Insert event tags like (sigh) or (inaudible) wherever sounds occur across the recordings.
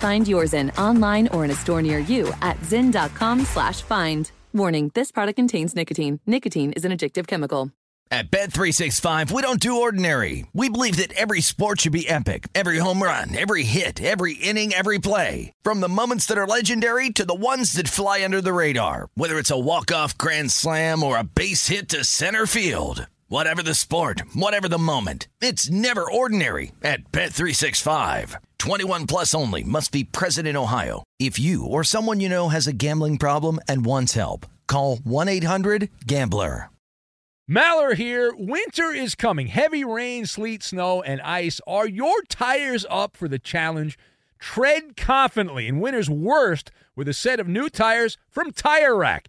Find yours in online or in a store near you at zyn.com slash find. Warning, this product contains nicotine. Nicotine is an addictive chemical. At Bet365, we don't do ordinary. We believe that every sport should be epic. Every home run, every hit, every inning, every play. From the moments that are legendary to the ones that fly under the radar. Whether it's a walk-off grand slam or a base hit to center field. Whatever the sport, whatever the moment. It's never ordinary at Bet365. 21 plus only must be present in Ohio. If you or someone you know has a gambling problem and wants help, call 1-800-GAMBLER. Maller here. Winter is coming. Heavy rain, sleet, snow, and ice. Are your tires up for the challenge? Tread confidently in winter's worst with a set of new tires from Tire Rack.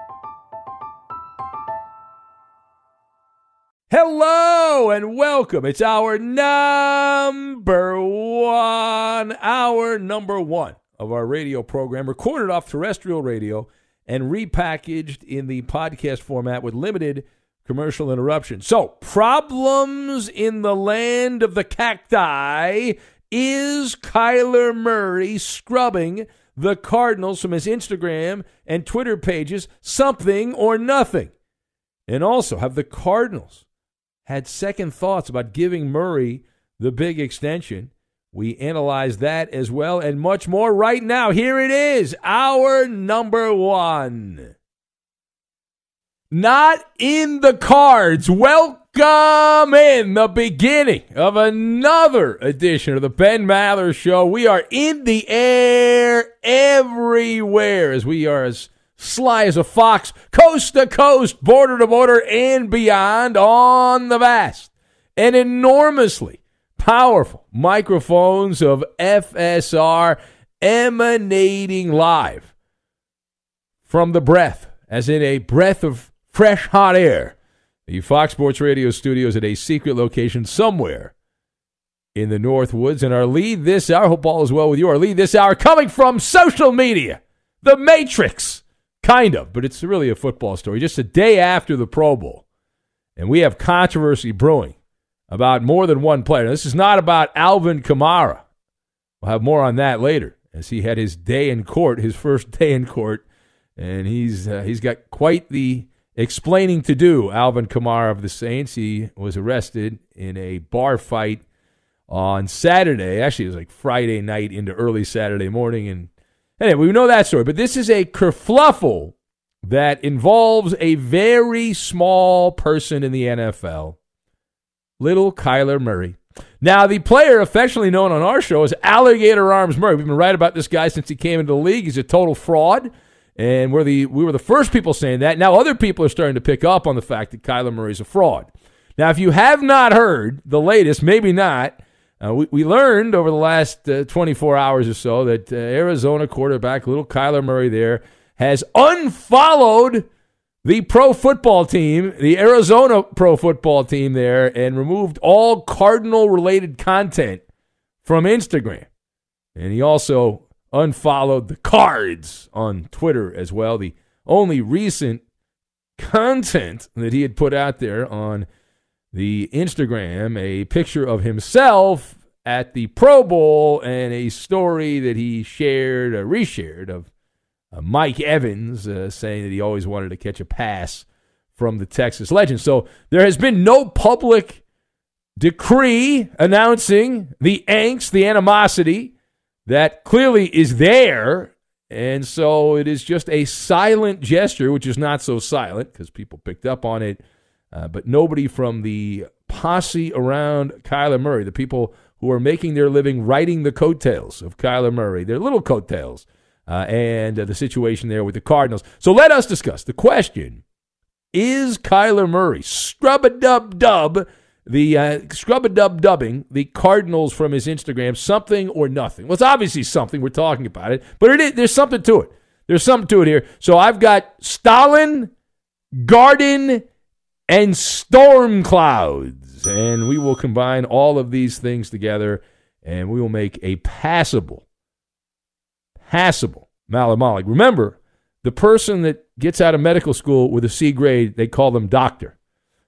Hello and welcome. It's hour number one, hour number one of our radio program, recorded off terrestrial radio and repackaged in the podcast format with limited commercial interruption. So, problems in the land of the cacti. Is Kyler Murray scrubbing the Cardinals from his Instagram and Twitter pages something or nothing? And also, have the Cardinals had second thoughts about giving Murray the big extension? We analyze that as well and much more right now. Here it is, hour number one. Not in the cards. Welcome in the beginning of another edition of the Ben Maller Show. We are in the air everywhere as we are as sly as a fox, coast to coast, border to border, and beyond on the vast and enormously powerful microphones of FSR emanating live from the breath, as in a breath of fresh hot air. The Fox Sports Radio studios at a secret location somewhere in the North Woods. And our lead this hour, hope all is well with you. Our lead this hour coming from social media, the Matrix, kind of, but it's really a football story. Just a day after the Pro Bowl, and we have controversy brewing about more than one player. Now, this is not about Alvin Kamara. We'll have more on that later, as he had his day in court, his first (laughs) day in court, and he's uh, he's got quite the explaining to do. Alvin Kamara of the Saints. He was arrested in a bar fight on Saturday. Actually, it was like Friday night into early Saturday morning, and anyway, we know that story. But this is a kerfluffle that involves a very small person in the NFL, little Kyler Murray. Now, the player affectionately known on our show as Alligator Arms Murray. We've been right about this guy since he came into the league. He's a total fraud. And we're the, we were the first people saying that. Now, other people are starting to pick up on the fact that Kyler Murray's a fraud. Now, if you have not heard the latest, maybe not, uh, we, we learned over the last uh, 24 hours or so that uh, Arizona quarterback, little Kyler Murray there, has unfollowed the pro football team, the Arizona pro football team there, and removed all Cardinal related content from Instagram. And he also unfollowed the cards on Twitter as well. The only recent content that he had put out there on the Instagram, a picture of himself at the Pro Bowl and a story that he shared, or reshared, of uh, Mike Evans uh, saying that he always wanted to catch a pass from the Texas legend. So there has been no public decree announcing the angst, the animosity that clearly is there. And so it is just a silent gesture, which is not so silent because people picked up on it. Uh, but nobody from the posse around Kyler Murray, the people who are making their living writing the coattails of Kyler Murray, their little coattails, uh, and uh, the situation there with the Cardinals. So let us discuss the question is Kyler Murray scrub a dub dub the uh, scrub a dub dubbing the Cardinals from his Instagram something or nothing. Well, it's obviously something. We're talking about it, but it is, there's something to it. There's something to it here. So I've got Stalin, Garden, and storm clouds, and we will combine all of these things together, and we will make a passable, passable Malamalik. Remember, the person that gets out of medical school with a C grade, they call them doctor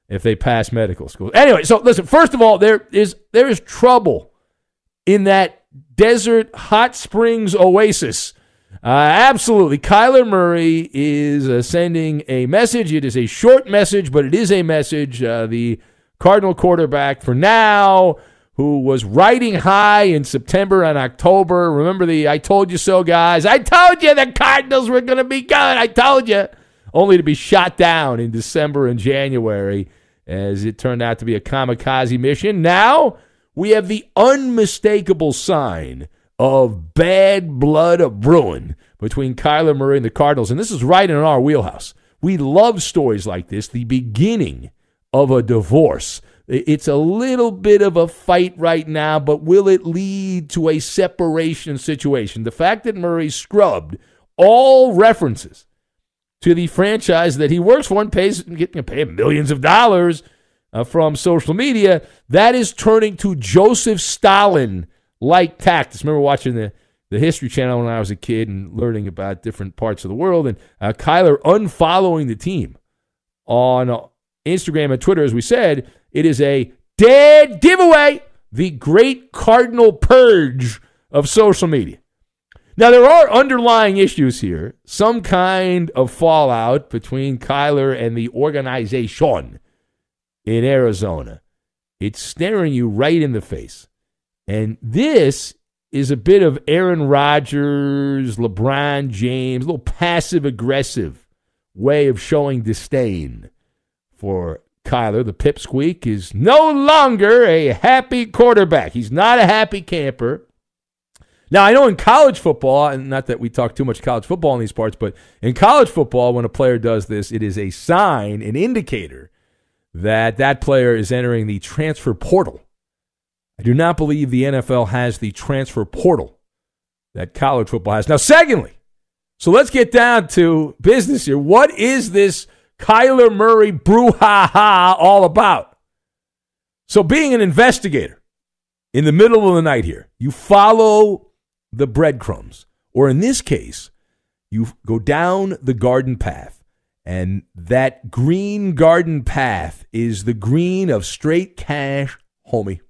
if they pass medical school. Anyway, so listen, first of all, there is there is trouble in that desert hot springs oasis. Uh, absolutely. Kyler Murray is uh, sending a message. It is a short message, but it is a message. Uh, the Cardinal quarterback for now, who was riding high in September and October. Remember the I told you so, guys? I told you the Cardinals were going to be good. I told you only to be shot down in December and January as it turned out to be a kamikaze mission. Now we have the unmistakable sign of bad blood of brewing between Kyler Murray and the Cardinals. And this is right in our wheelhouse. We love stories like this, the beginning of a divorce. It's a little bit of a fight right now, but will it lead to a separation situation? The fact that Murray scrubbed all references to the franchise that he works for and pays getting pay millions of dollars uh, from social media, that is turning to Joseph Stalin like tactics. Remember watching the the History Channel when I was a kid and learning about different parts of the world, and uh, Kyler unfollowing the team on Instagram and Twitter, as we said, it is a dead giveaway. The great cardinal purge of social media. Now, there are underlying issues here, some kind of fallout between Kyler and the organization in Arizona. It's staring you right in the face. And this is a bit of Aaron Rodgers, LeBron James, a little passive aggressive way of showing disdain for Kyler. The pipsqueak is no longer a happy quarterback. He's not a happy camper. Now, I know in college football, and not that we talk too much college football in these parts, but in college football, when a player does this, it is a sign, an indicator that that player is entering the transfer portal. I do not believe the NFL has the transfer portal that college football has. Now, secondly, so let's get down to business here. What is this Kyler Murray brouhaha all about? So, being an investigator in the middle of the night here, you follow the breadcrumbs. Or in this case, you go down the garden path, and that green garden path is the green of straight cash, homie.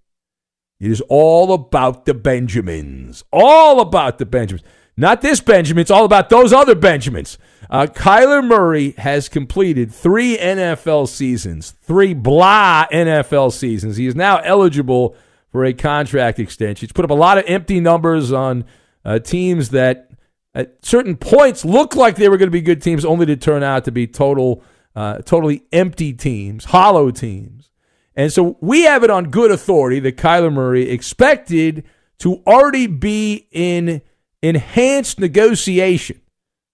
It is all about the Benjamins. All about the Benjamins. Not this Benjamin, it's all about those other Benjamins. Uh, Kyler Murray has completed three NFL seasons, three blah NFL seasons. He is now eligible for a contract extension. He's put up a lot of empty numbers on uh, teams that at certain points looked like they were going to be good teams, only to turn out to be total, uh, totally empty teams, hollow teams. And so we have it on good authority that Kyler Murray expected to already be in enhanced negotiation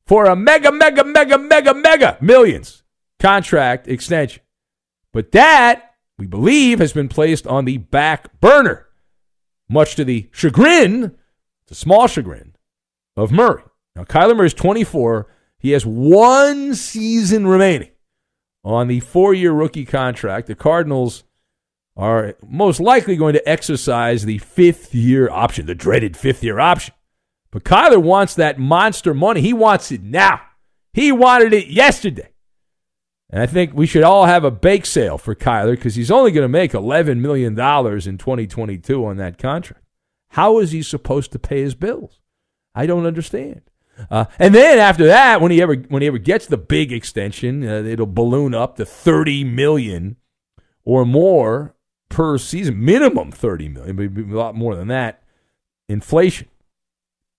for a mega, mega, mega, mega, mega millions contract extension. But that we believe, has been placed on the back burner, much to the chagrin, the small chagrin, of Murray. Now, Kyler Murray is 24. He has one season remaining on the four year rookie contract. The Cardinals are most likely going to exercise the fifth year option, the dreaded fifth year option. But Kyler wants that monster money. He wants it now. He wanted it yesterday. And I think we should all have a bake sale for Kyler because he's only going to make $11 million in 2022 on that contract. How is he supposed to pay his bills? I don't understand. Uh, and then after that, when he ever when he ever gets the big extension, uh, it'll balloon up to thirty million or more per season, minimum thirty million, maybe a lot more than that. Inflation,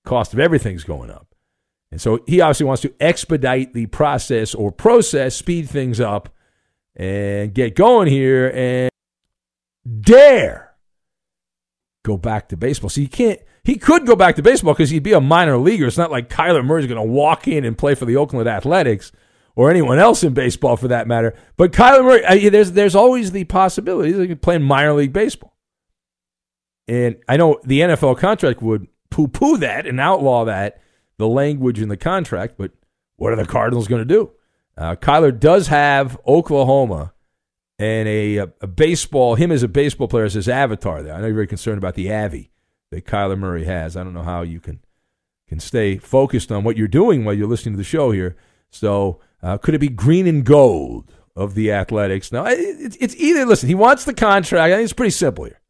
cost of everything's going up, and so he obviously wants to expedite the process or process, speed things up, and get going here and dare go back to baseball. So you can't he could go back to baseball because he'd be a minor leaguer. It's not like Kyler Murray's going to walk in and play for the Oakland Athletics or anyone else in baseball for that matter. But Kyler Murray, uh, there's there's always the possibility he could play minor league baseball. And I know the NFL contract would poo poo that and outlaw that, the language in the contract, but what are the Cardinals going to do? Uh, Kyler does have Oklahoma and a, a, baseball, him as a baseball player as his avatar there. I know you're very concerned about the Avi that Kyler Murray has. I don't know how you can can stay focused on what you're doing while you're listening to the show here. So uh, could it be green and gold of the Athletics? No, it's, either. Listen, he wants the contract. I think it's pretty simple here.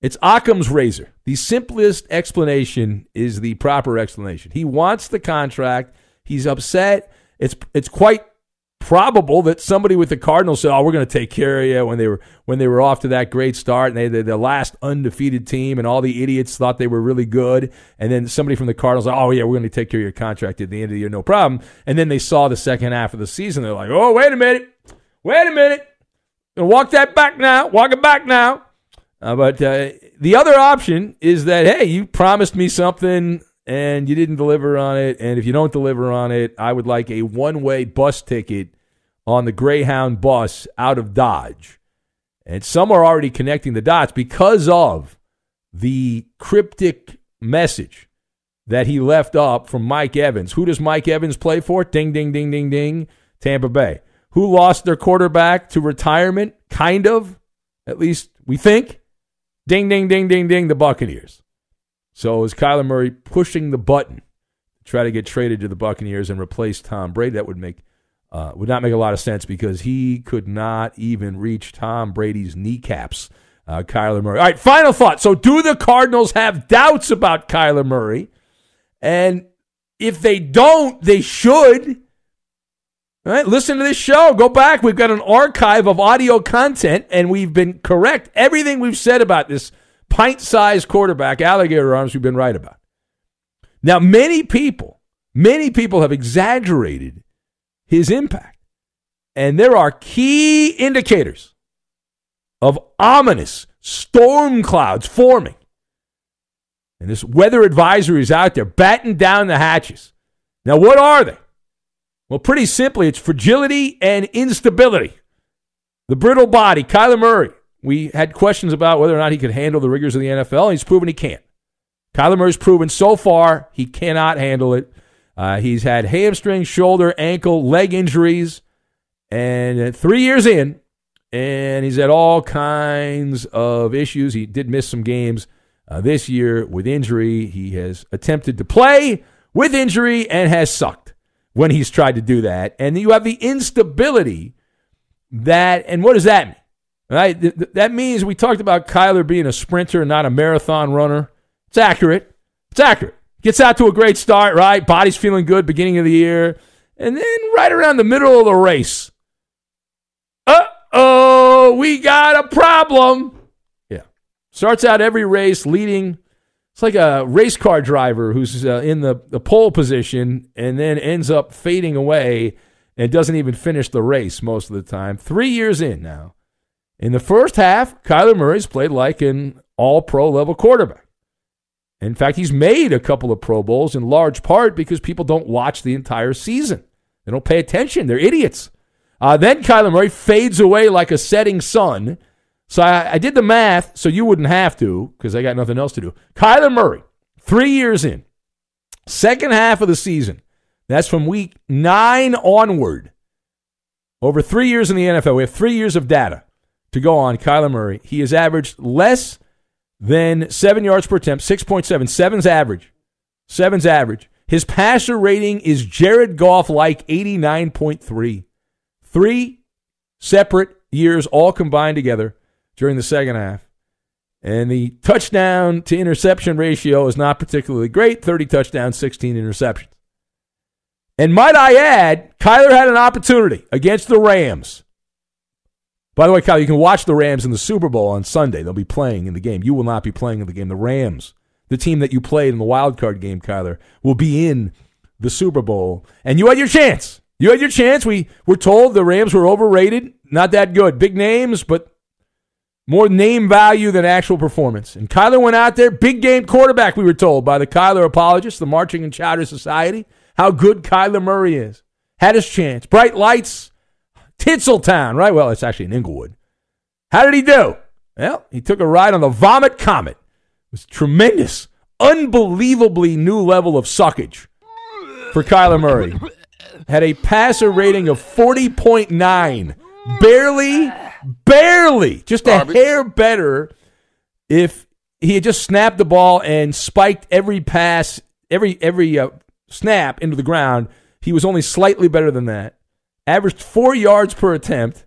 It's Occam's razor. The simplest explanation is the proper explanation. He wants the contract. He's upset. It's it's quite probable that somebody with the Cardinals said, "Oh, we're going to take care of you." When they were when they were off to that great start, and they they're the last undefeated team, and all the idiots thought they were really good, and then somebody from the Cardinals, "Oh yeah, we're going to take care of your contract at the end of the year, no problem." And then they saw the second half of the season, they're like, "Oh, wait a minute, wait a minute, walk that back now, walk it back now." Uh, but uh, the other option is that hey, you promised me something and you didn't deliver on it. And if you don't deliver on it, I would like a one way bus ticket on the Greyhound bus out of Dodge. And some are already connecting the dots because of the cryptic message that he left up from Mike Evans. Who does Mike Evans play for? Ding, ding, ding, ding, ding. Tampa Bay. Who lost their quarterback to retirement? Kind of, at least we think. Ding, ding, ding, ding, ding. The Buccaneers. So is Kyler Murray pushing the button to try to get traded to the Buccaneers and replace Tom Brady? That would make uh, would not make a lot of sense because he could not even reach Tom Brady's kneecaps. Uh, Kyler Murray. All right, final thought. So, do the Cardinals have doubts about Kyler Murray? And if they don't, they should. All right, listen to this show. Go back. We've got an archive of audio content, and we've been correct. Everything we've said about this pint sized quarterback, alligator arms, we've been right about. Now, many people, many people have exaggerated his impact. And there are key indicators of ominous storm clouds forming. And this weather advisory is out there, batting down the hatches. Now, what are they? Well, pretty simply, it's fragility and instability. The brittle body, Kyler Murray, we had questions about whether or not he could handle the rigors of the NFL, and he's proven he can't. Kyler Murray's proven so far he cannot handle it. Uh, he's had hamstring, shoulder, ankle, leg injuries, and three years in, and he's had all kinds of issues. He did miss some games uh, this year with injury. He has attempted to play with injury and has sucked when he's tried to do that. And you have the instability that, and what does that mean? Right? That means we talked about Kyler being a sprinter, not a marathon runner. It's accurate. It's accurate. Gets out to a great start, right? Body's feeling good beginning of the year. And then right around the middle of the race, uh oh, we got a problem. Yeah. Starts out every race leading. It's like a race car driver who's uh, in the, the pole position and then ends up fading away and doesn't even finish the race most of the time. Three years in now. In the first half, Kyler Murray's played like an all pro level quarterback. In fact, he's made a couple of Pro Bowls in large part because people don't watch the entire season. They don't pay attention. They're idiots. Uh, then Kyler Murray fades away like a setting sun. So I, I did the math so you wouldn't have to because I got nothing else to do. Kyler Murray, three years in, second half of the season. That's from week nine onward. Over three years in the NFL, we have three years of data to go on Kyler Murray. He has averaged less than seven yards per attempt, 6.7. Seven's average. Seven's average. His passer rating is Jared Goff like 89.3. Three separate years all combined together during the second half. And the touchdown to interception ratio is not particularly great 30 touchdowns, 16 interceptions. And might I add, Kyler had an opportunity against the Rams. By the way, Kyle, you can watch the Rams in the Super Bowl on Sunday. They'll be playing in the game. You will not be playing in the game. The Rams, the team that you played in the wild card game, Kyler, will be in the Super Bowl. And you had your chance. You had your chance. We were told the Rams were overrated, not that good. Big names, but more name value than actual performance. And Kyler went out there, big game quarterback, we were told by the Kyler apologists, the Marching and Chowder Society, how good Kyler Murray is. Had his chance. Bright lights, Tinseltown, right? Well, it's actually in Inglewood. How did he do? Well, he took a ride on the Vomit Comet. It was tremendous, unbelievably new level of suckage for Kyler Murray. Had a passer rating of 40.9. Barely, barely, just a hair better if he had just snapped the ball and spiked every pass, every every uh, snap into the ground. He was only slightly better than that. Averaged four yards per attempt,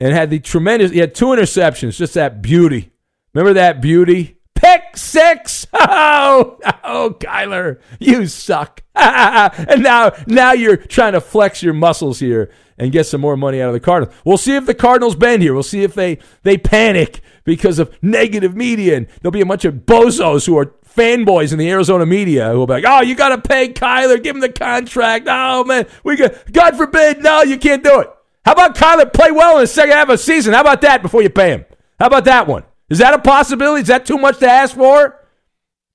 and had the tremendous. He had two interceptions. Just that beauty. Remember that beauty? Pick six. (laughs) Oh, oh, Kyler, you suck. (laughs) and now, now you're trying to flex your muscles here and get some more money out of the Cardinals. We'll see if the Cardinals bend here. We'll see if they they panic because of negative media, and there'll be a bunch of bozos who are fanboys in the Arizona media who will be like, "Oh, you got to pay Kyler, give him the contract." Oh man, we got God forbid, no, you can't do it. How about Kyler play well in the second half of the season? How about that before you pay him? How about that one? Is that a possibility? Is that too much to ask for?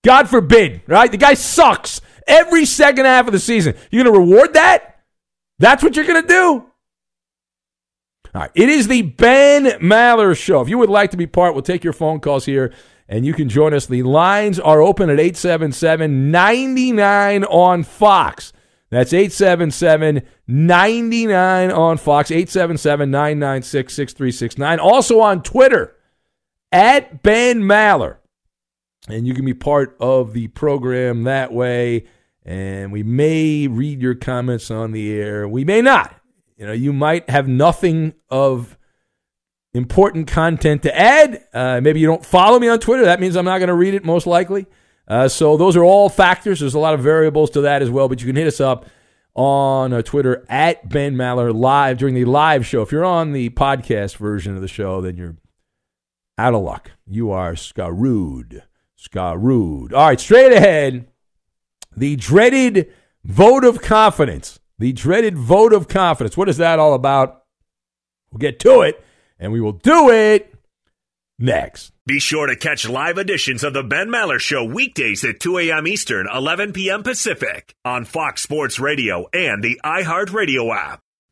God forbid, right? The guy sucks every second half of the season. You're going to reward that? That's what you're going to do? All right. It is the Ben Maller Show. If you would like to be part, we'll take your phone calls here and you can join us. The lines are open at 877 99 on Fox. That's 877 99 on Fox, 877 996 6369. Also on Twitter, at Ben Maller. And you can be part of the program that way. And we may read your comments on the air. We may not. You know, you might have nothing of important content to add. Uh, maybe you don't follow me on Twitter. That means I'm not going to read it, most likely. Uh, so those are all factors. There's a lot of variables to that as well. But you can hit us up on uh, Twitter at Ben Maller live during the live show. If you're on the podcast version of the show, then you're out of luck. You are screwed. Screwed. All right, straight ahead. The dreaded vote of confidence. The dreaded vote of confidence. What is that all about? We'll get to it, and we will do it next. Be sure to catch live editions of the Ben Maller Show weekdays at 2 a.m. Eastern, 11 p.m. Pacific on Fox Sports Radio and the iHeartRadio app.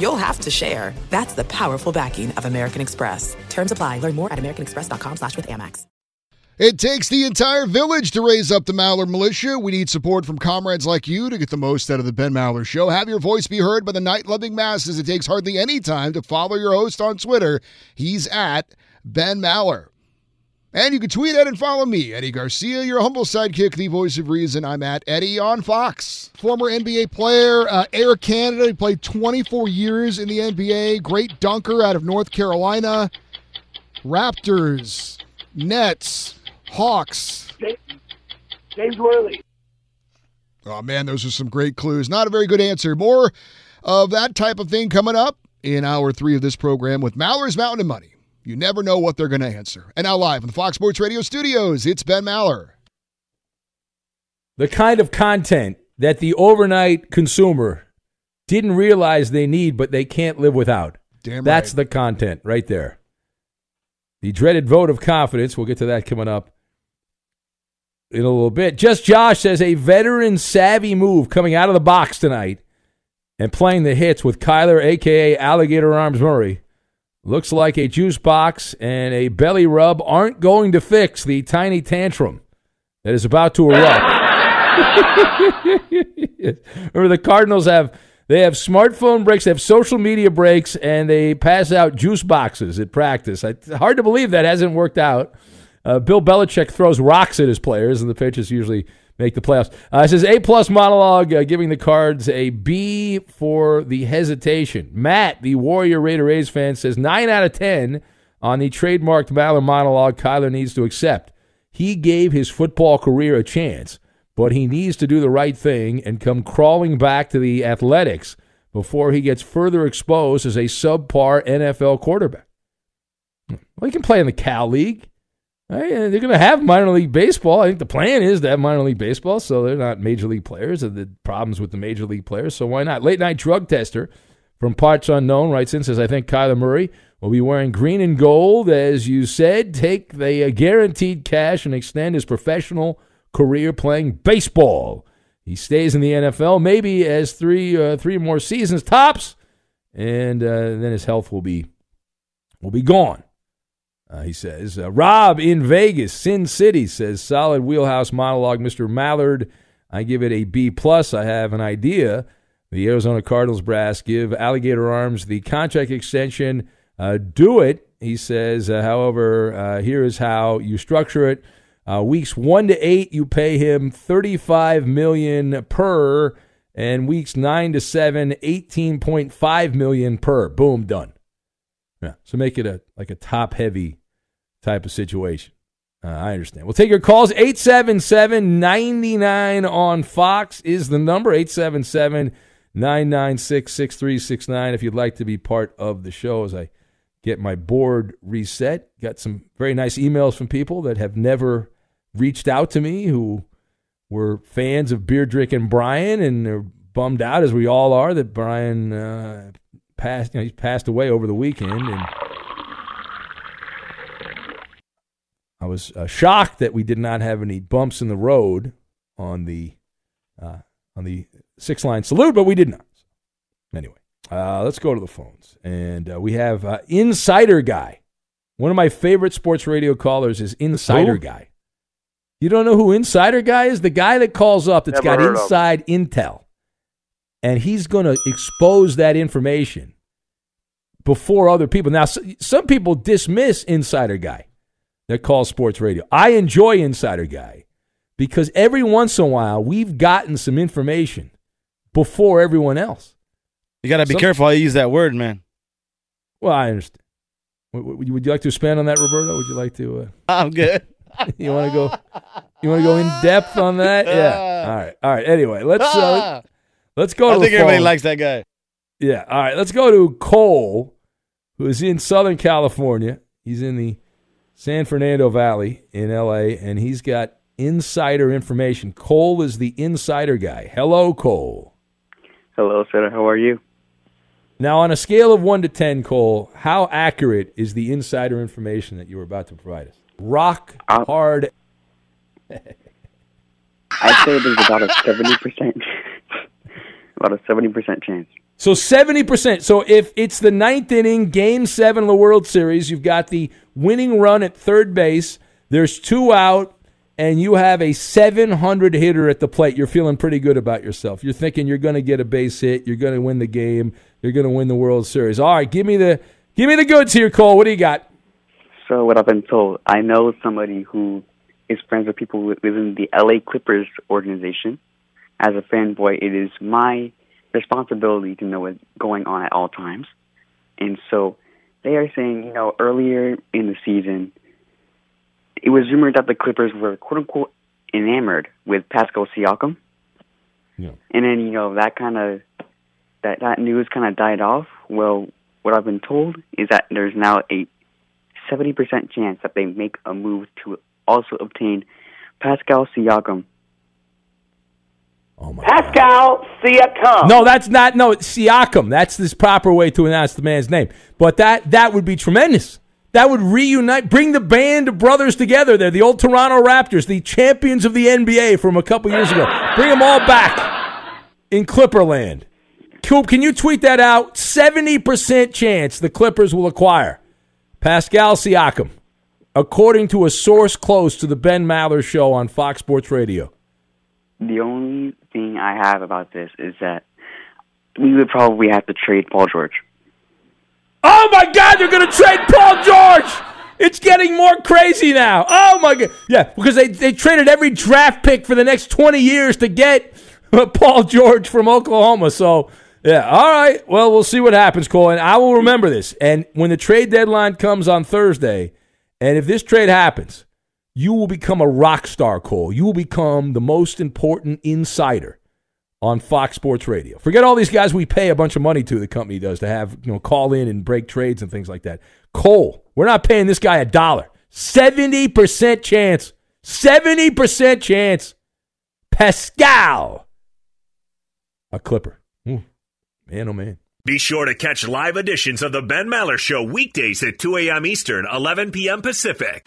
you'll have to share. That's the powerful backing of American Express. Terms apply. Learn more at americanexpress.com slash with Amex. It takes the entire village to raise up the Maller militia. We need support from comrades like you to get the most out of the Ben Maller Show. Have your voice be heard by the night loving masses. It takes hardly any time to follow your host on Twitter. He's at Ben Maller. And you can tweet at and follow me, Eddie Garcia, your humble sidekick, the voice of reason. I'm at Eddie on Fox. Former NBA player, uh, Air Canada. He played 24 years in the NBA. Great dunker out of North Carolina. Raptors, Nets, Hawks. James Worthy. Oh, man, those are some great clues. Not a very good answer. More of that type of thing coming up in hour three of this program with Maller's Mountain of Money. You never know what they're going to answer. And now, live from the Fox Sports Radio studios, it's Ben Maller. The kind of content that the overnight consumer didn't realize they need, but they can't live without. Damn That's right. the content right there. The dreaded vote of confidence. We'll get to that coming up in a little bit. Just Josh says a veteran savvy move coming out of the box tonight and playing the hits with Kyler, aka Alligator Arms Murray. Looks like a juice box and a belly rub aren't going to fix the tiny tantrum that is about to erupt. (laughs) Remember, the Cardinals have they have smartphone breaks, they have social media breaks, and they pass out juice boxes at practice. Hard to believe that hasn't worked out. Uh, Bill Belichick throws rocks at his players, and the pitchers usually make the playoffs. Uh, it says A plus monologue, uh, giving the Cards a B for the hesitation. Matt, the Warrior Raider A's fan, says nine out of ten on the trademarked Maller monologue. Kyler needs to accept. He gave his football career a chance, but he needs to do the right thing and come crawling back to the athletics before he gets further exposed as a subpar NFL quarterback. Well, he can play in the Cal League. They're going to have minor league baseball. I think the plan is to have minor league baseball, so they're not major league players. The problems with the major league players, so why not? Late night drug tester from Parts Unknown writes in says, "I think Kyler Murray will be wearing green and gold, as you said. Take the uh, guaranteed cash and extend his professional career playing baseball. He stays in the NFL, maybe as three uh, three more seasons tops, and uh, then his health will be will be gone." Uh, he says, uh, Rob in Vegas, Sin City says, solid wheelhouse monologue, Mr. Mallard. I give it a B plus. I have an idea. The Arizona Cardinals brass give Alligator Arms the contract extension. Uh, do it, he says. Uh, however, uh, here is how you structure it. Uh, weeks one to eight, you pay him thirty-five million per, and weeks nine to seven, eighteen point five million per. Boom, done. Yeah, so make it a like a top heavy type of situation. Uh, I understand. We'll take your calls. 877 99 on Fox is the number. 877 996 6369 if you'd like to be part of the show as I get my board reset. Got some very nice emails from people that have never reached out to me who were fans of beer drinking Brian and they're bummed out as we all are that Brian uh, passed. You know, he's passed away over the weekend, and I was uh, shocked that we did not have any bumps in the road on the uh, on the six line salute, but we did not. Anyway, uh, let's go to the phones, and uh, we have uh, Insider Guy. One of my favorite sports radio callers is Insider Guy. You don't know who Insider Guy is? The guy that calls up that's Never got inside intel. And he's going to expose that information before other people. Now, some people dismiss Insider Guy that calls sports radio. I enjoy Insider Guy because every once in a while we've gotten some information before everyone else. You got to be Some- careful how you use that word, man. Well, I understand. Would, would- would you like to expand on that, Roberto? Would you like to? Uh, (laughs) I'm good. (laughs) you want to go? You want to go in depth on that? (laughs) Yeah. All right. All right. Anyway, let's uh, let's go. To I think everybody phone. likes that guy. Yeah. All right. Let's go to Cole, who is in Southern California. He's in the San Fernando Valley in LA, and he's got insider information. Cole is the insider guy. Hello, Cole. Hello, sir. How are you? Now, on a scale of one to ten, Cole, how accurate is the insider information that you were about to provide us? Rock Uh, hard. I'd say there's about a seventy percent, (laughs) about a seventy percent chance. So seventy percent. So if it's the ninth inning, Game Seven of the World Series, you've got the winning run at third base. There's two out, and you have a seven hundred hitter at the plate. You're feeling pretty good about yourself. You're thinking you're going to get a base hit. You're going to win the game. You're going to win the World Series. All right, give me the give me the goods here, Cole. What do you got? So what I've been told, I know somebody who is friends with people within the LA Clippers organization. As a fanboy, it is my responsibility to know what's going on at all times. And so they are saying, you know, earlier in the season, it was rumored that the Clippers were quote unquote enamored with Pascal Siakam. Yeah. And then, you know, that kind of that that news kind of died off. Well, what I've been told is that there's now a 70% chance that they make a move to also obtain Pascal Siakam. Oh my Pascal Siakam. No, that's not. No, it's Siakam. That's this proper way to announce the man's name. But that that would be tremendous. That would reunite, bring the band of brothers together. There, the old Toronto Raptors, the champions of the NBA from a couple years ago. Bring them all back in Clipperland. Coop, can you tweet that out? Seventy percent chance the Clippers will acquire Pascal Siakam, according to a source close to the Ben Maller Show on Fox Sports Radio. The only thing I have about this is that we would probably have to trade Paul George. Oh my God, they're going to trade Paul George. It's getting more crazy now. Oh my God. Yeah, because they, they traded every draft pick for the next 20 years to get (laughs) Paul George from Oklahoma. So, yeah, all right. Well, we'll see what happens, Cole. And I will remember this. And when the trade deadline comes on Thursday, and if this trade happens, you will become a rock star, Cole. You will become the most important insider on Fox Sports Radio. Forget all these guys we pay a bunch of money to. The company does to have you know call in and break trades and things like that. Cole, we're not paying this guy a dollar. Seventy percent chance. Seventy percent chance. Pascal, a Clipper. Ooh, man, oh man. Be sure to catch live editions of the Ben Maller Show weekdays at 2 a.m. Eastern, 11 p.m. Pacific.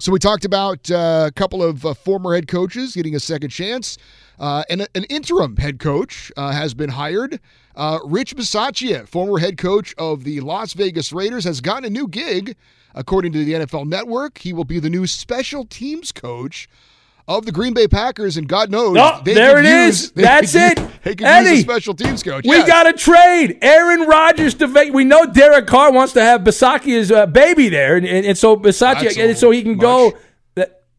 So we talked about uh, a couple of uh, former head coaches getting a second chance. Uh, and an interim head coach uh, has been hired. Uh, Rich Bisaccia, former head coach of the Las Vegas Raiders, has gotten a new gig. According to the NFL Network, he will be the new special teams coach of the Green Bay Packers, and God knows, oh, there (laughs) it use, is. That's it. They could Eddie, use a special teams coach. We yes. got to trade Aaron Rodgers to Vegas. We know Derek Carr wants to have Bisaccia's uh, baby there, and, and, and so Bisaccia, and so he can much. go.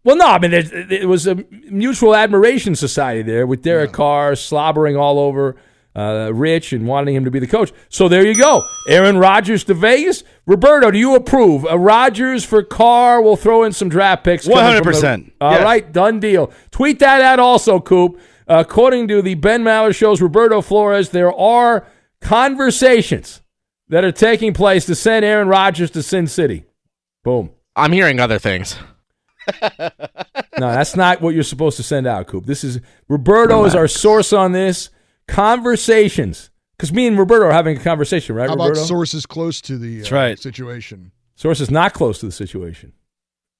Well, no, I mean, it was a mutual admiration society there with Derek yeah. Carr slobbering all over uh, Rich and wanting him to be the coach. So there you go. Aaron Rodgers to Vegas. Roberto, do you approve? A Rodgers for Carr. We'll throw in some draft picks. 100%. All yes. right, done deal. Tweet that out also, Coop. Uh, according to the Ben Maller Show's Roberto Flores, there are conversations that are taking place to send Aaron Rodgers to Sin City. Boom. I'm hearing other things (laughs) no, that's not what you're supposed to send out, Coop. This is Roberto Relax. is our source on this. Conversations. Because me and Roberto are having a conversation, right, How Roberto? about sources close to the uh, right. situation? Sources not close to the situation.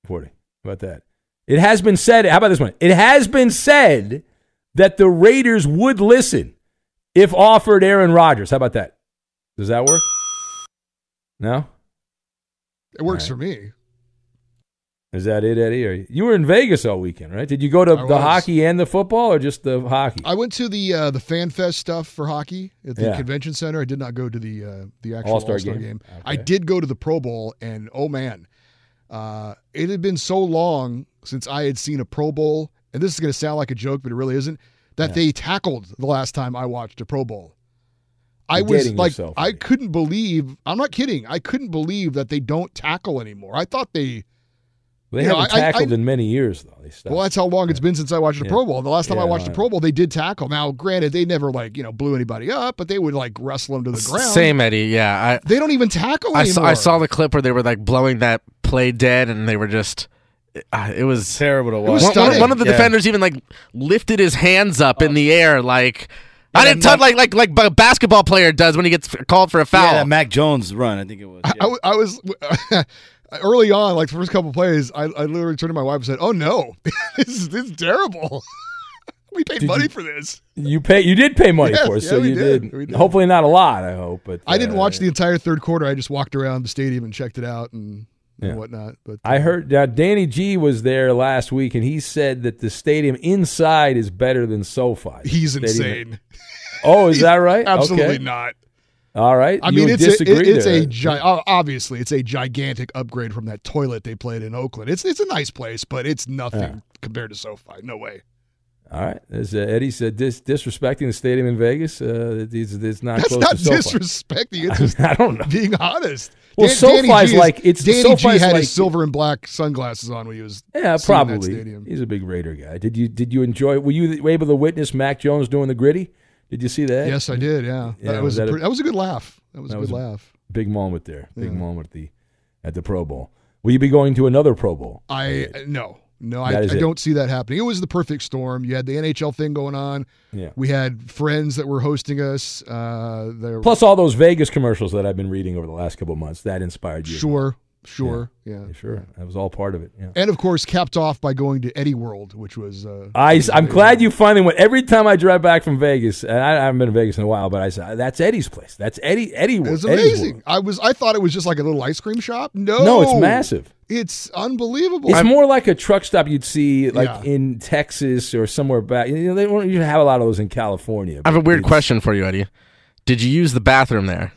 40. How about that? It has been said, how about this one? It has been said that the Raiders would listen if offered Aaron Rodgers. How about that? Does that work? No? It works All for me. Is that it, Eddie? Or you were in Vegas all weekend, right? Did you go to I the was. hockey and the football, or just the hockey? I went to the uh, the Fan Fest stuff for hockey at the Yeah. convention center. I did not go to the uh, the actual All-Star All-Star game? game. I did go to the Pro Bowl, and oh man, uh, it had been so long since I had seen a Pro Bowl, and this is going to sound like a joke, but it really isn't. That Yeah. they tackled the last time I watched a Pro Bowl. I was like, yourself, I couldn't believe. I'm not kidding. I couldn't believe that they don't tackle anymore. I thought they. They you haven't I- I- tackled I- in many years, though. They stopped. Well, that's how long it's been since I watched a Yeah. Pro Bowl. The last time I Yeah, watched a I Pro Bowl, they did tackle. Now, granted, they never like you know blew anybody up, but they would like wrestle them to the ground. Same Eddie, yeah. I They don't even tackle I saw, I saw the clip where they were like blowing that play dead, and they were just. Uh, it was terrible to was One, one- of the Yeah. defenders even like lifted his hands up in the air, like I didn't touch like like like a basketball player does when he gets called for a foul. Yeah, that Mac Jones run, I think it was. I, w- I was (laughs) early on, like the first couple plays, I, I literally turned to my wife and said, "Oh no, (laughs) this is this is terrible. (laughs) we paid Did money you- for this." You pay. You did pay money Yes, for it, yeah, so you did. did. Hopefully, not a lot. I hope, but I didn't uh, watch the entire third quarter. I just walked around the stadium and checked it out and, and whatnot. But I heard uh, Danny G was there last week, and he said that the stadium inside is better than SoFi. he's Stadium- insane. Oh, is (laughs) that right? Absolutely Okay. not. All right. I You mean, it's a, it- it's a gi- obviously it's a gigantic upgrade from that toilet they played in Oakland. It's it's a nice place, but it's nothing compared to SoFi. No way. All right. As uh, Eddie said, dis- disrespecting the stadium in Vegas, uh, it's, it's not That's close not to SoFi. disrespecting. It's (laughs) just I don't know. being honest. Well, Dan- SoFi's is- like- it's- Danny G had like- his silver and black sunglasses on when he was Yeah, probably. stadium. He's a big Raider guy. Did you did you enjoy? Were you able to witness Mac Jones doing the gritty? Did you see that? Yes, I did. Yeah, Yeah, that was was a that a- that was a good laugh. That was That a was good a- laugh. Big moment there. Big Yeah. moment at the at the Pro Bowl. Will you be going to another Pro Bowl? I no no I, I don't see that happening. It was the perfect storm. You had the NHL thing going on. Yeah. We had friends that were hosting us. Uh, there Plus all those Vegas commercials that I've been reading over the last couple of months. That inspired you. sure sure yeah. Yeah, sure. That was all part of it. Yeah. And of course, capped off by going to Eddie World, which was. Uh, I, I'm glad you finally went. Every time I drive back from Vegas, and I, I haven't been to Vegas in a while, but I said that's Eddie's place. That's Eddie. Eddie. It was amazing. World." I was. I thought it was just like a little ice cream shop. No, No, it's massive. It's unbelievable. It's more like a truck stop you'd see like Yeah. in Texas or somewhere back. You know, they don't usually have a lot of those in California. I have a weird question for you, Eddie. Did you use the bathroom there?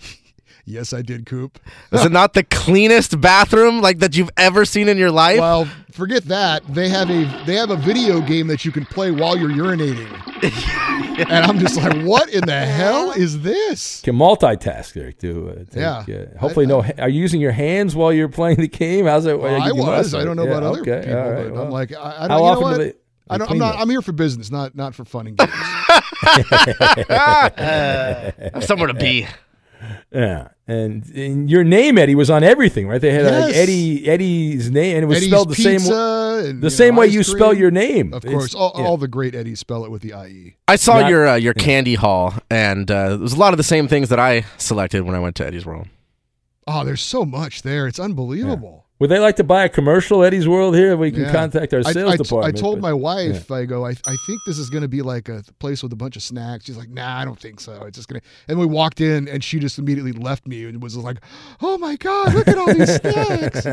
Yes, I did, Coop. Is it not the cleanest bathroom like that you've ever seen in your life? Well, forget that. They have a they have a video game that you can play while you're urinating. (laughs) and I'm just like, what in the hell is this? Can multitask there too. Uh, take, Yeah. uh, hopefully, no. Are you using your hands while you're playing the game? How's it? Well, I was. I don't know yeah, about other people, all right, but well. I'm like, I, I don't. You know often what? do they? I don't, I'm not. that? I'm here for business, not not for fun and (laughs) games. Have (laughs) somewhere to be. Yeah, and, and your name Eddie was on everything, right? They had like Yes. Eddie Eddie's name, and it was Eddie's spelled the same Pizza and, the same know, way ice you spell your name. Of It's- course, all, yeah. all the great Eddies spell it with the IE. I saw Not- your uh, your candy haul, and uh, there was a lot of the same things that I selected when I went to Eddie's World. Oh, there's so much there. It's unbelievable. Would they like to buy a commercial Eddie's World here? We can Yeah. contact our I- sales department. I told but- my wife, I go, I, I think this is going to be like a place with a bunch of snacks. She's like, Nah, I don't think so. It's just going to. And we walked in, and she just immediately left me and was like, Oh my god, look at all these (laughs) snacks!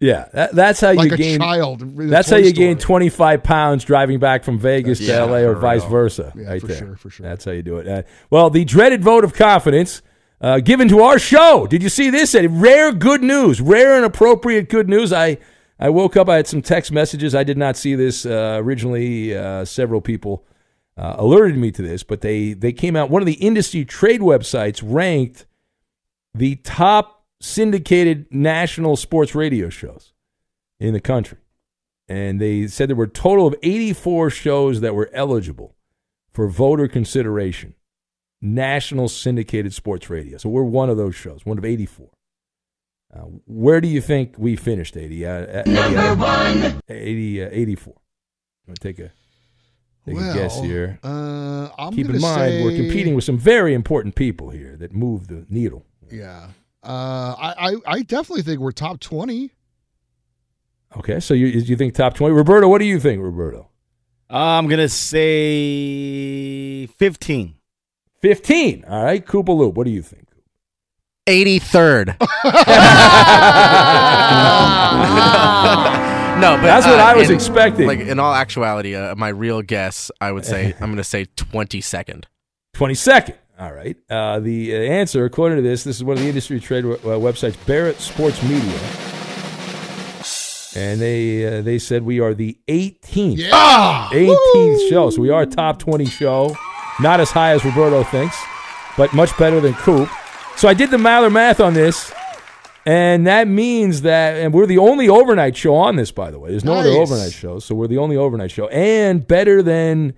Yeah, that, that's how Like you a gain. child That's how you store. gain 25 pounds driving back from Vegas Yeah, to LA or vice real. versa. Yeah, right for there. sure, for sure. That's how you do it. Uh, well, the dreaded vote of confidence uh, given to our show. Did you see this? Rare good news. Rare and appropriate good news. I I woke up. I had some text messages. I did not see this uh, originally. Uh, several people uh, alerted me to this, but they they came out. One of the industry trade websites ranked the top syndicated national sports radio shows in the country. And they said there were a total of 84 shows that were eligible for voter consideration. National syndicated sports radio. So we're one of those shows, one of 84. Uh, where do you think we finished, 80? Uh, uh, Number one. 80, uh, 84. I'm going to take a, take a guess here. Uh, I'm Keep in gonna mind, we're competing with some very important people here that move the needle. Yeah. Uh, I, I, I definitely think we're top 20. Okay, so you, you think top 20? Roberto, what do you think, Roberto? I'm gonna say fifteen. 15. All right, Koopa Loop, what do you think? 83rd. (laughs) no, but That's what uh, I was in- expecting. Like in all actuality, uh, my real guess, I would say (laughs) I'm going to say 22nd. 22nd. All right. Uh, the uh, answer, according to this, this is one of the industry trade uh, websites, Barrett Sports Media. And they uh, they said we are the 18th. Yeah. 18th show. So we are a top 20 show. Not as high as Roberto thinks, but much better than Coop. So I did the Maller math on this, and that means that, and we're the only overnight show on this, by the way. There's no other overnight show, so we're the only overnight show, and better than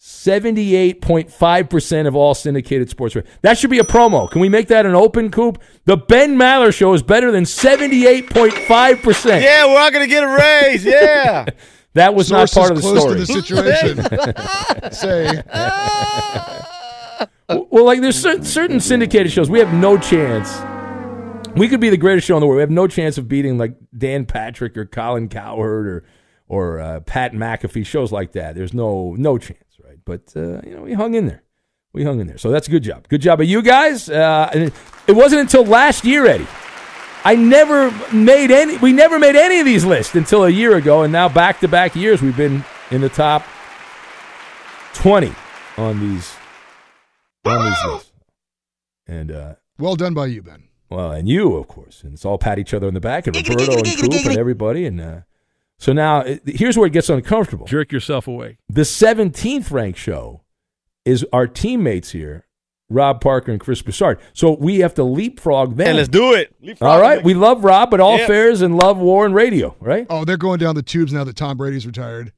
78.5% of all syndicated sports. That should be a promo. Can we make that an open coop? The Ben Maller show is better than 78.5%. Yeah, we're all gonna get a raise. Yeah. (laughs) That was Sources not part of the close story. to the situation. (laughs) Say. Well, like there's certain, certain syndicated shows we have no chance. We could be the greatest show in the world. We have no chance of beating like Dan Patrick or Colin Cowherd or or uh, Pat McAfee shows like that. There's no no chance, right? But uh, you know we hung in there. We hung in there. So that's a good job. Good job of you guys. Uh, and it, it wasn't until last year, Eddie. I never made any. We never made any of these lists until a year ago, and now back to back years we've been in the top twenty on these on these lists. And uh, Well done by you, Ben. well, and you, of course, and it's all pat each other on the back, and Roberto and Coop and everybody, and uh, so now it, here's where it gets uncomfortable. Jerk yourself away. The 17th ranked show is our teammates here, Rob Parker and Chris Broussard. So we have to leapfrog them. Hey, let's do it. Leapfrog All right, next. we love Rob, but all Yep. fairs and love war and radio, right? Oh, they're going down the tubes now that Tom Brady's retired.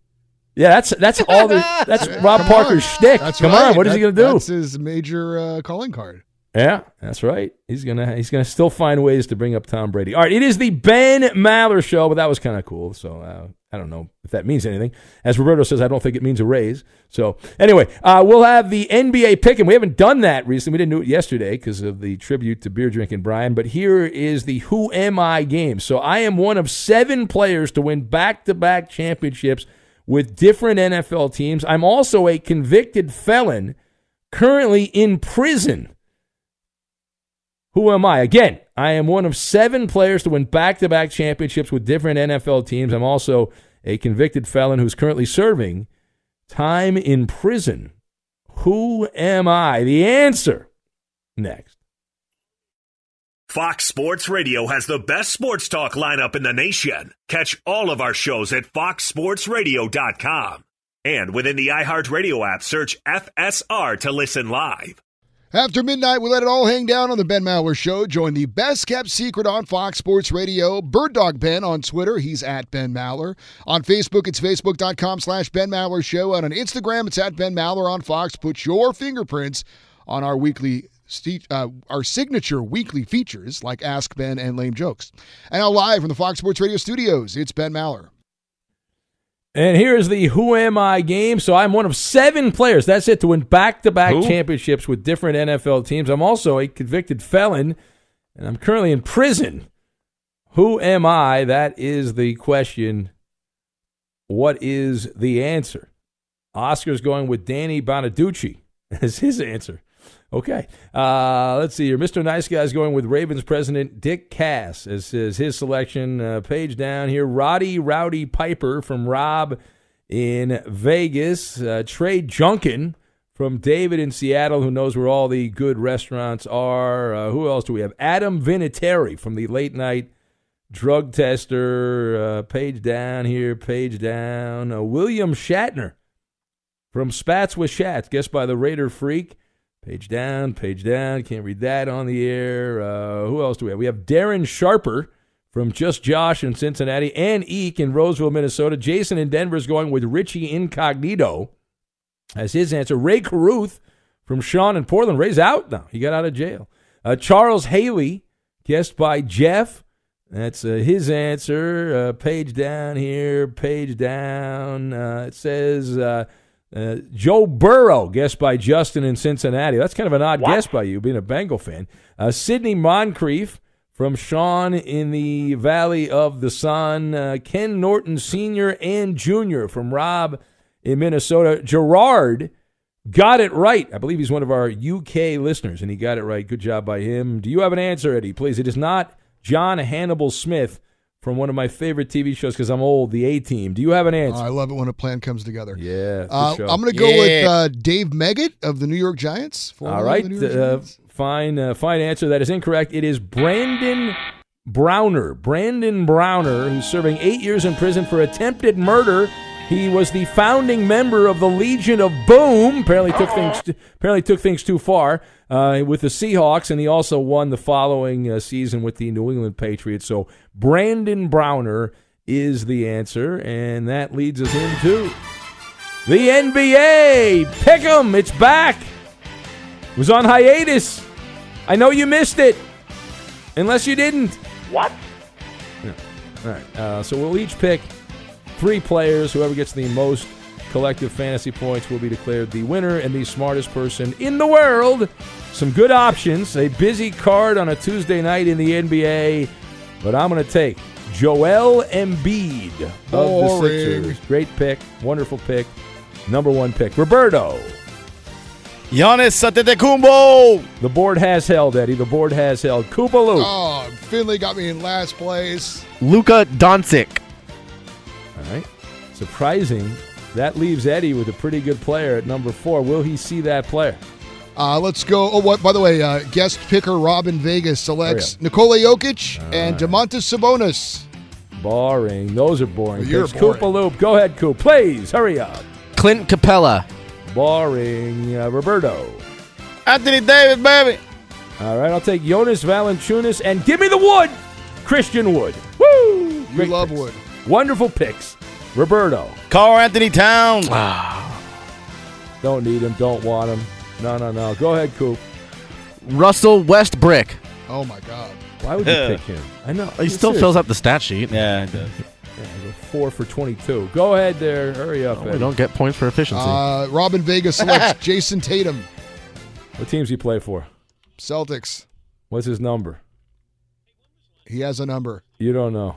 Yeah, that's that's all the (laughs) that's Rob Come Parker's on. shtick. That's Come right. on, what is he going to do? That's his major uh, calling card. Yeah, that's right. He's gonna he's gonna still find ways to bring up Tom Brady. All right, it is the Ben Maller show, but that was kind of cool. So uh, I don't know if that means anything. As Roberto says, I don't think it means a raise. So anyway, uh, we'll have the NBA pick, and we haven't done that recently. We didn't do it yesterday because of the tribute to beer drinking Brian. But here is the Who Am I game. So I am one of seven players to win back to back championships with different NFL teams. I'm also a convicted felon currently in prison. Who am I? Again, I am one of seven players to win back to back championships with different NFL teams. I'm also a convicted felon who's currently serving time in prison. Who am I? The answer next. Fox Sports Radio has the best sports talk lineup in the nation. Catch all of our shows at foxsportsradio.com. And within the iHeartRadio app, search FSR to listen live. After midnight, we let it all hang down on the Ben Maller Show. Join the best kept secret on Fox Sports Radio. Bird Dog Ben on Twitter, he's at Ben Maller. On Facebook, it's facebook.com slash Ben Maller Show. And on Instagram, it's at Ben Maller on Fox. Put your fingerprints on our weekly uh, our signature weekly features like Ask Ben and Lame Jokes. And now live from the Fox Sports Radio studios, it's Ben Maller. And here's the Who Am I game. So I'm one of seven players. That's it to win back to back championships with different NFL teams. I'm also a convicted felon, and I'm currently in prison. Who am I? That is the question. What is the answer? Oscar's going with Danny Bonaducci (laughs) as his answer. Okay. Uh, let's see here. Mr. Nice Guy's going with Ravens president Dick Cass as, as his selection. Uh, page down here. Roddy Rowdy Piper from Rob in Vegas. Uh, Trey Junkin from David in Seattle, who knows where all the good restaurants are. Uh, who else do we have? Adam Vinatieri from the late night drug tester. Uh, page down here. Page down. Uh, William Shatner from Spats with Shats, guessed by the Raider Freak. Page down, page down. Can't read that on the air. Uh, who else do we have? We have Darren Sharper from Just Josh in Cincinnati and Eek in Roseville, Minnesota. Jason in Denver is going with Richie Incognito as his answer. Rae Carruth from Sean in Portland. Ray's out now. He got out of jail. Uh, Charles Haley, guessed by Jeff. That's uh, his answer. Uh, page down here, page down. Uh, it says uh, Joe Burrow, guessed by Justin in Cincinnati. That's kind of an odd guess by you, being a Bengal fan. Uh, Sidney Moncrief from Sean in the Valley of the Sun. Uh, Ken Norton Sr. and Jr. from Rob in Minnesota. Gerard got it right. I believe he's one of our UK listeners, and he got it right. Good job by him. Do you have an answer, Eddie? Please. It is not John Hannibal Smith from one of my favorite TV shows because I'm old, The A Team. Do you have an answer? Oh, I love it when a plan comes together. Yeah. good Uh, show. I'm going to go with uh, Dave Meggett of the New York Giants. All formerly right. of the Uh, Giants. fine, uh, fine answer. That is incorrect. It is Brandon Browner. Brandon Browner, who's serving eight years in prison for attempted murder. He was the founding member of the Legion of Boom. Apparently took things. Apparently took things too far uh, with the Seahawks, and he also won the following uh, season with the New England Patriots. So Brandon Browner is the answer, and that leads us into the NBA. Pick 'em. It's back. It was on hiatus. I know you missed it, unless you didn't. What? All right. Uh, so we'll each pick three players. Whoever gets the most collective fantasy points will be declared the winner and the smartest person in the world. Some good options. A busy card on a Tuesday night in the NBA, but I'm going to take Joel Embiid of the Sixers. Great pick. Wonderful pick. Number one pick. Roberto. Giannis Antetokounmpo. The board has held, Eddie. The board has held. Koopaloo. Oh, Finley got me in last place. Luka Doncic. All right. Surprising. That leaves Eddie with a pretty good player at number four. Will he see that player? Uh, let's go. Oh, what? By the way, uh, guest picker Robin Vegas selects Oh, Nikola Jokic and Domantas Sabonis. Boring. Those are boring. Well, you're picks. boring. Koopaloop. Go ahead, Coop. Please hurry up. Clint Capela. Boring. Uh, Roberto. Anthony Davis, baby. All right. I'll take Jonas Valanciunas and give me the wood. Christian Wood. Woo! You Great love picks. Wood. Wonderful picks. Roberto. Karl-Anthony Towns. Don't need him. Don't want him. No, no, no. Go ahead, Coop. Russell Westbrook. Oh my God. Why would you (laughs) pick him? I know. He still fills up the stat sheet. Yeah, it does. Yeah, I go four for 22. Go ahead there. Hurry up. We Eddie. don't get points for efficiency. Uh, Robin Vegas selects (laughs) Jayson Tatum. What teams he play for? Celtics. What's his number? He has a number. You don't know.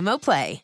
Play.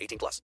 18 plus.